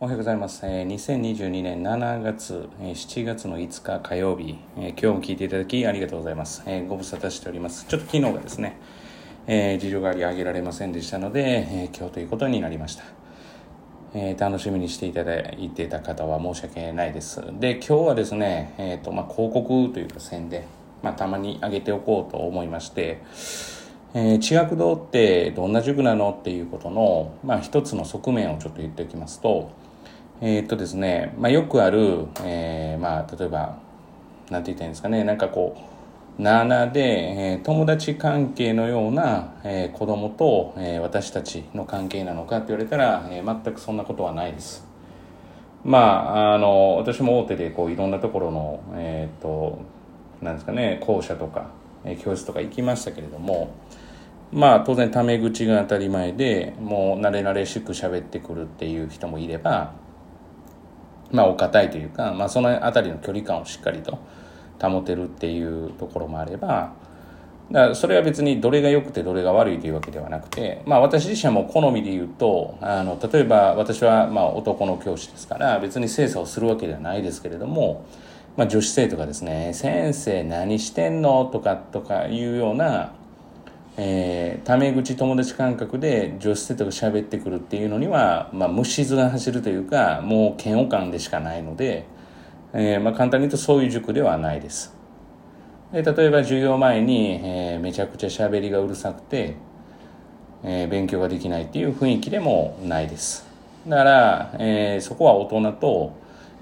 おはようございます。えー、2022年7月、えー、7月の5日火曜日、えー、今日も聞いていただきありがとうございます。えー、ご無沙汰しております。ちょっと昨日がですね、えー、事情があり上げられませんでしたので、えー、今日ということになりました。えー、楽しみにしていただいていた方は申し訳ないです。で、今日はですね、えっ、と、まあ、広告というか宣伝、まあ、たまに上げておこうと思いまして、えー、地学堂ってどんな塾なのっていうことの、まあ、一つの側面をちょっと言っておきますと、えー、っとですね、まあ、よくある、えー、まあ、例えば、なんて言ったらいいんですかね、なんかこう、なあなあで、えー、友達関係のような、えー、子供と、えー、私たちの関係なのかって言われたら、えー、全くそんなことはないです。まあ、あの、私も大手でこういろんなところの、えっ、と、なんですかね、校舎とか、えー、教室とか行きましたけれども、まあ当然タメ口が当たり前でもう慣れ慣れしく喋ってくるっていう人もいればまあお堅いというか、まあ、その辺りの距離感をしっかりと保てるっていうところもあればだそれは別にどれが良くてどれが悪いというわけではなくて、まあ、私自身も好みで言うとあの例えば私はまあ男の教師ですから別に精査をするわけではないですけれども、まあ、女子生徒がですね「先生何してんの?」とかとかいうようなえー、タメ口友達感覚で女子生徒が喋ってくるっていうのには、まあ、虫図が走るというかもう嫌悪感でしかないので、えーまあ、簡単に言うとそういう塾ではないです。で例えば授業前に、えー、めちゃくちゃ喋りがうるさくて、えー、勉強ができないっていう雰囲気でもないです。だから、えー、そこは大人と,、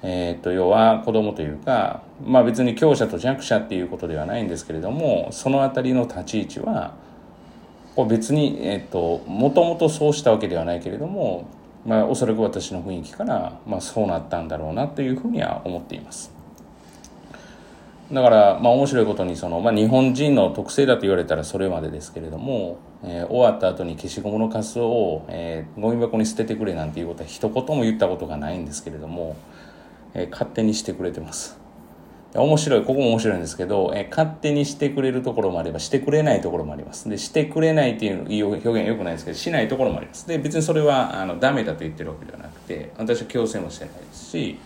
えー、と要は子供というか、まあ、別に強者と弱者っていうことではないんですけれどもその辺りの立ち位置はこう別に、えっと、もともとそうしたわけではないけれども、まあ、おそらく私の雰囲気から、まあ、そうなったんだろうなというふうには思っています。だから、まあ、面白いことにその、まあ、日本人の特性だと言われたらそれまでですけれども、えー、終わった後に消しゴムのカスを、えー、ゴミ箱に捨ててくれなんていうことは一言も言ったことがないんですけれども、えー、勝手にしてくれてます。面白い、ここも面白いんですけど、え勝手にしてくれるところもあれば、してくれないところもあります。で、してくれないっていう表現良くないですけど、しないところもあります。で、別にそれは、あの、ダメだと言ってるわけではなくて、私は強制もしてないですし、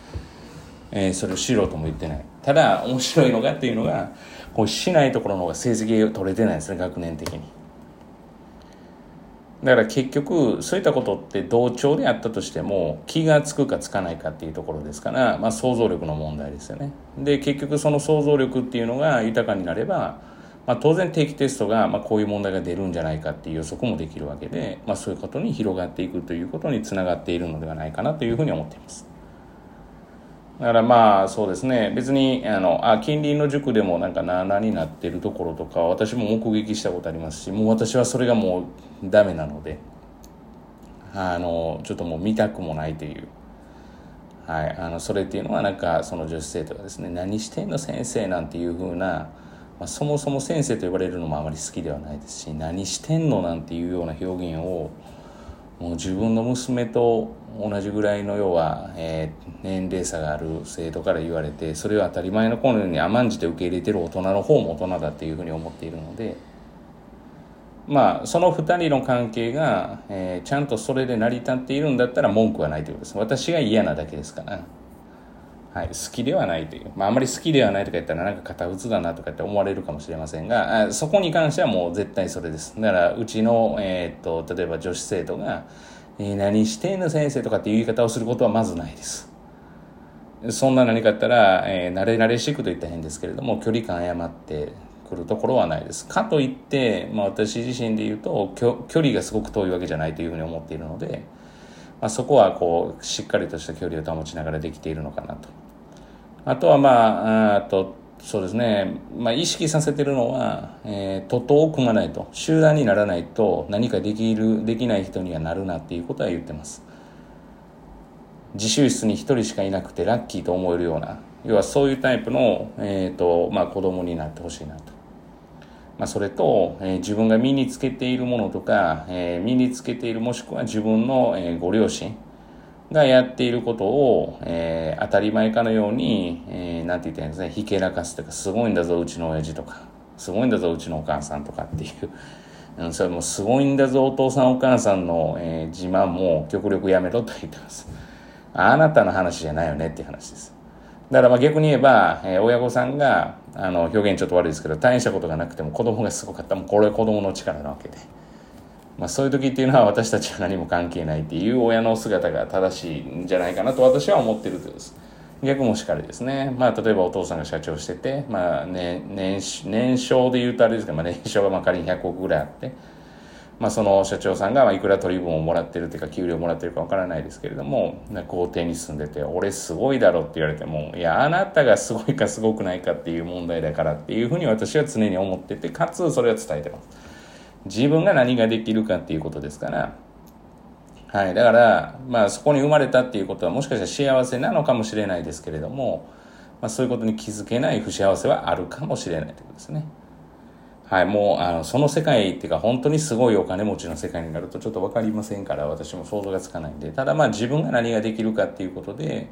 えー、それをしろとも言ってない。ただ、面白いのがっていうのが、こう、しないところの方が成績取れてないですね、学年的に。だから結局そういったことって同調であったとしても気がつくかつかないかっていうところですから、まあ、想像力の問題ですよね。で結局その想像力っていうのが豊かになれば、まあ、当然定期テストが、まあ、こういう問題が出るんじゃないかっていう予測もできるわけで、まあ、そういうことに広がっていくということにつながっているのではないかなというふうに思っています。だからまあそうですね別にあのあ近隣の塾でもなんかなあなあになってるところとか私も目撃したことありますしもう私はそれがもうダメなのであのちょっともう見たくもないという。はい、あのそれっていうのはなんかその女子生徒がですね「何してんの先生」なんていうふうな、ま、そもそも先生と呼ばれるのもあまり好きではないですし「何してんの」なんていうような表現をもう自分の娘と同じぐらいの要は、えー、年齢差がある生徒から言われてそれを当たり前の子のように甘んじて受け入れてる大人の方も大人だっていうふうに思っているのでまあその2人の関係が、えー、ちゃんとそれで成り立っているんだったら文句はないということです。私が嫌なだけですから、はい、好きではないという、まあ、あまり好きではないとか言ったらなんか堅物だなとかって思われるかもしれませんがそこに関してはもう絶対それですだからうちの、えー、っと例えば女子生徒がえー、何してんの先生とかっていう言い方をすることはまずないです。そんな何かあったら、えー、慣れ慣れしくと言ったら変ですけれども、距離感誤ってくるところはないです。かといって、まあ私自身で言うと、距離がすごく遠いわけじゃないというふうに思っているので、まあ、そこはこう、しっかりとした距離を保ちながらできているのかなと。あとはまあ、あと、そうですね、まあ、意識させてるのは、えー、徒党を組まないと。集団にならないと何かできるできない人にはなるなっていうことは言ってます。自習室に一人しかいなくてラッキーと思えるような要はそういうタイプの、えーとまあ、子供になってほしいなと、まあ、それと、えー、自分が身につけているものとか、えー、身につけているもしくは自分の、えー、ご両親がやっていることを、えー、当たり前かのように、えー、なんて言ったらいいんですね、ひけらかすとか、すごいんだぞ、うちの親父とか、すごいんだぞ、うちのお母さんとかっていう、うん、それもすごいんだぞ、お父さんお母さんの、えー、自慢も極力やめろと言ってます。あなたの話じゃないよねっていう話です。だからまあ逆に言えば、えー、親御さんが、あの、表現ちょっと悪いですけど、大変したことがなくても子供がすごかった。もうこれ子供の力なわけで。まあそういう時っていうのは私たちは何も関係ないっていう親の姿が正しいんじゃないかなと私は思ってるとです。逆もしかりですね。まあ例えばお父さんが社長してて、まあね、年、年商で言うとあれですけど、まあ年商がまあ仮に100億ぐらいあって、まあ、その社長さんがまあいくら取り分をもらってるというか給料もらってるかわからないですけれども豪邸に住んでて「俺すごいだろ」って言われてもいやあなたがすごいかすごくないかっていう問題だからっていうふうに私は常に思っててかつそれは伝えてます自分が何ができるかっていうことですからはい。だから、まあそこに生まれたっていうことはもしかしたら幸せなのかもしれないですけれども、まあそういうことに気づけない不幸せはあるかもしれないということですね。はい、もうあのその世界っていうか本当にすごいお金持ちの世界になるとちょっと分かりませんから私も想像がつかないんでただまあ自分が何ができるかっていうことでやっ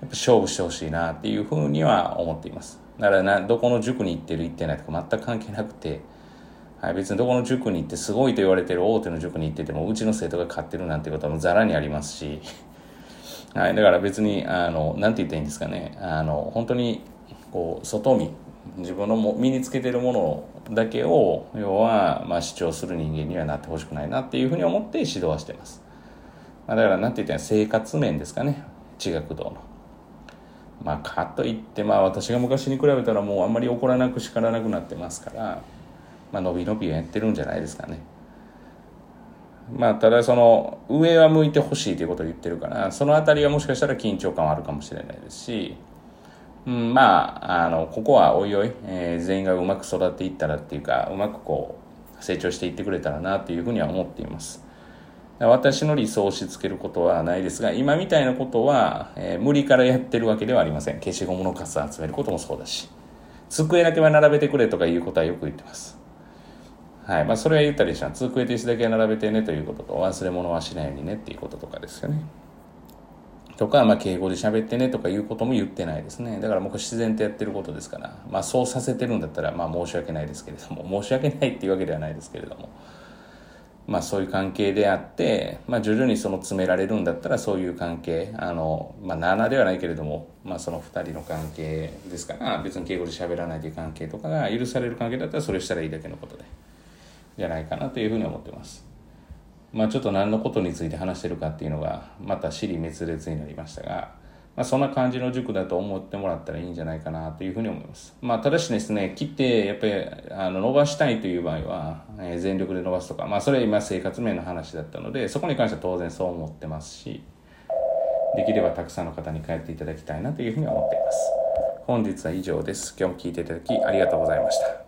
ぱ勝負してほしいなっていうふうには思っていますだからなどこの塾に行ってる行ってないとか全く関係なくて、はい、別にどこの塾に行ってすごいと言われてる大手の塾に行っててもうちの生徒が買ってるなんてこともざらにありますし はい、だから別にあのなんて言ったらいいんですかねあの本当にこう外見自分のも身につけてるものだけを要はまあ主張する人間にはなってほしくないなっていうふうに思って指導はしてます、まあ、だから何て言ったら生活面ですかね地学道の。まあかといってまあ私が昔に比べたらもうあんまり怒らなく叱らなくなってますからまあ伸び伸びやってるんじゃないですかねまあただその上は向いてほしいということを言ってるからその辺りはもしかしたら緊張感はあるかもしれないですしうん、まあ、あの、ここはおいおい、えー、全員がうまく育っていったらっていうか、うまくこう、成長していってくれたらなっていうふうには思っています。私の理想を押し付けることはないですが、今みたいなことは、えー、無理からやってるわけではありません。消しゴムの数を集めることもそうだし、机だけは並べてくれとかいうことはよく言ってます。はい。まあ、それは言ったりした。机と椅子だけは並べてねということと、忘れ物はしないようにねっていうこととかですよね。とか、まあ、敬語で喋ってねとかいうことも言ってないですね。だから僕自然とやってることですから、まあ、そうさせてるんだったら、まあ、申し訳ないですけれども、申し訳ないっていうわけではないですけれども、まあ、そういう関係であって、まあ、徐々にその詰められるんだったら、そういう関係、あの、まあ、7ではないけれども、まあ、その2人の関係ですから、別に敬語で喋らないという関係とかが許される関係だったら、それしたらいいだけのことで、じゃないかなというふうに思ってます。まあ、ちょっと何のことについて話してるかっていうのがまた尻滅裂になりましたが、まあ、そんな感じの塾だと思ってもらったらいいんじゃないかなというふうに思います。まあ、ただしですね、切ってやっぱりあの伸ばしたいという場合は、えー、全力で伸ばすとか、まあ、それは今生活面の話だったので、そこに関しては当然そう思ってますし、できればたくさんの方に帰っていただきたいなというふうに思っています。本日は以上です。今日も聞いていただきありがとうございました。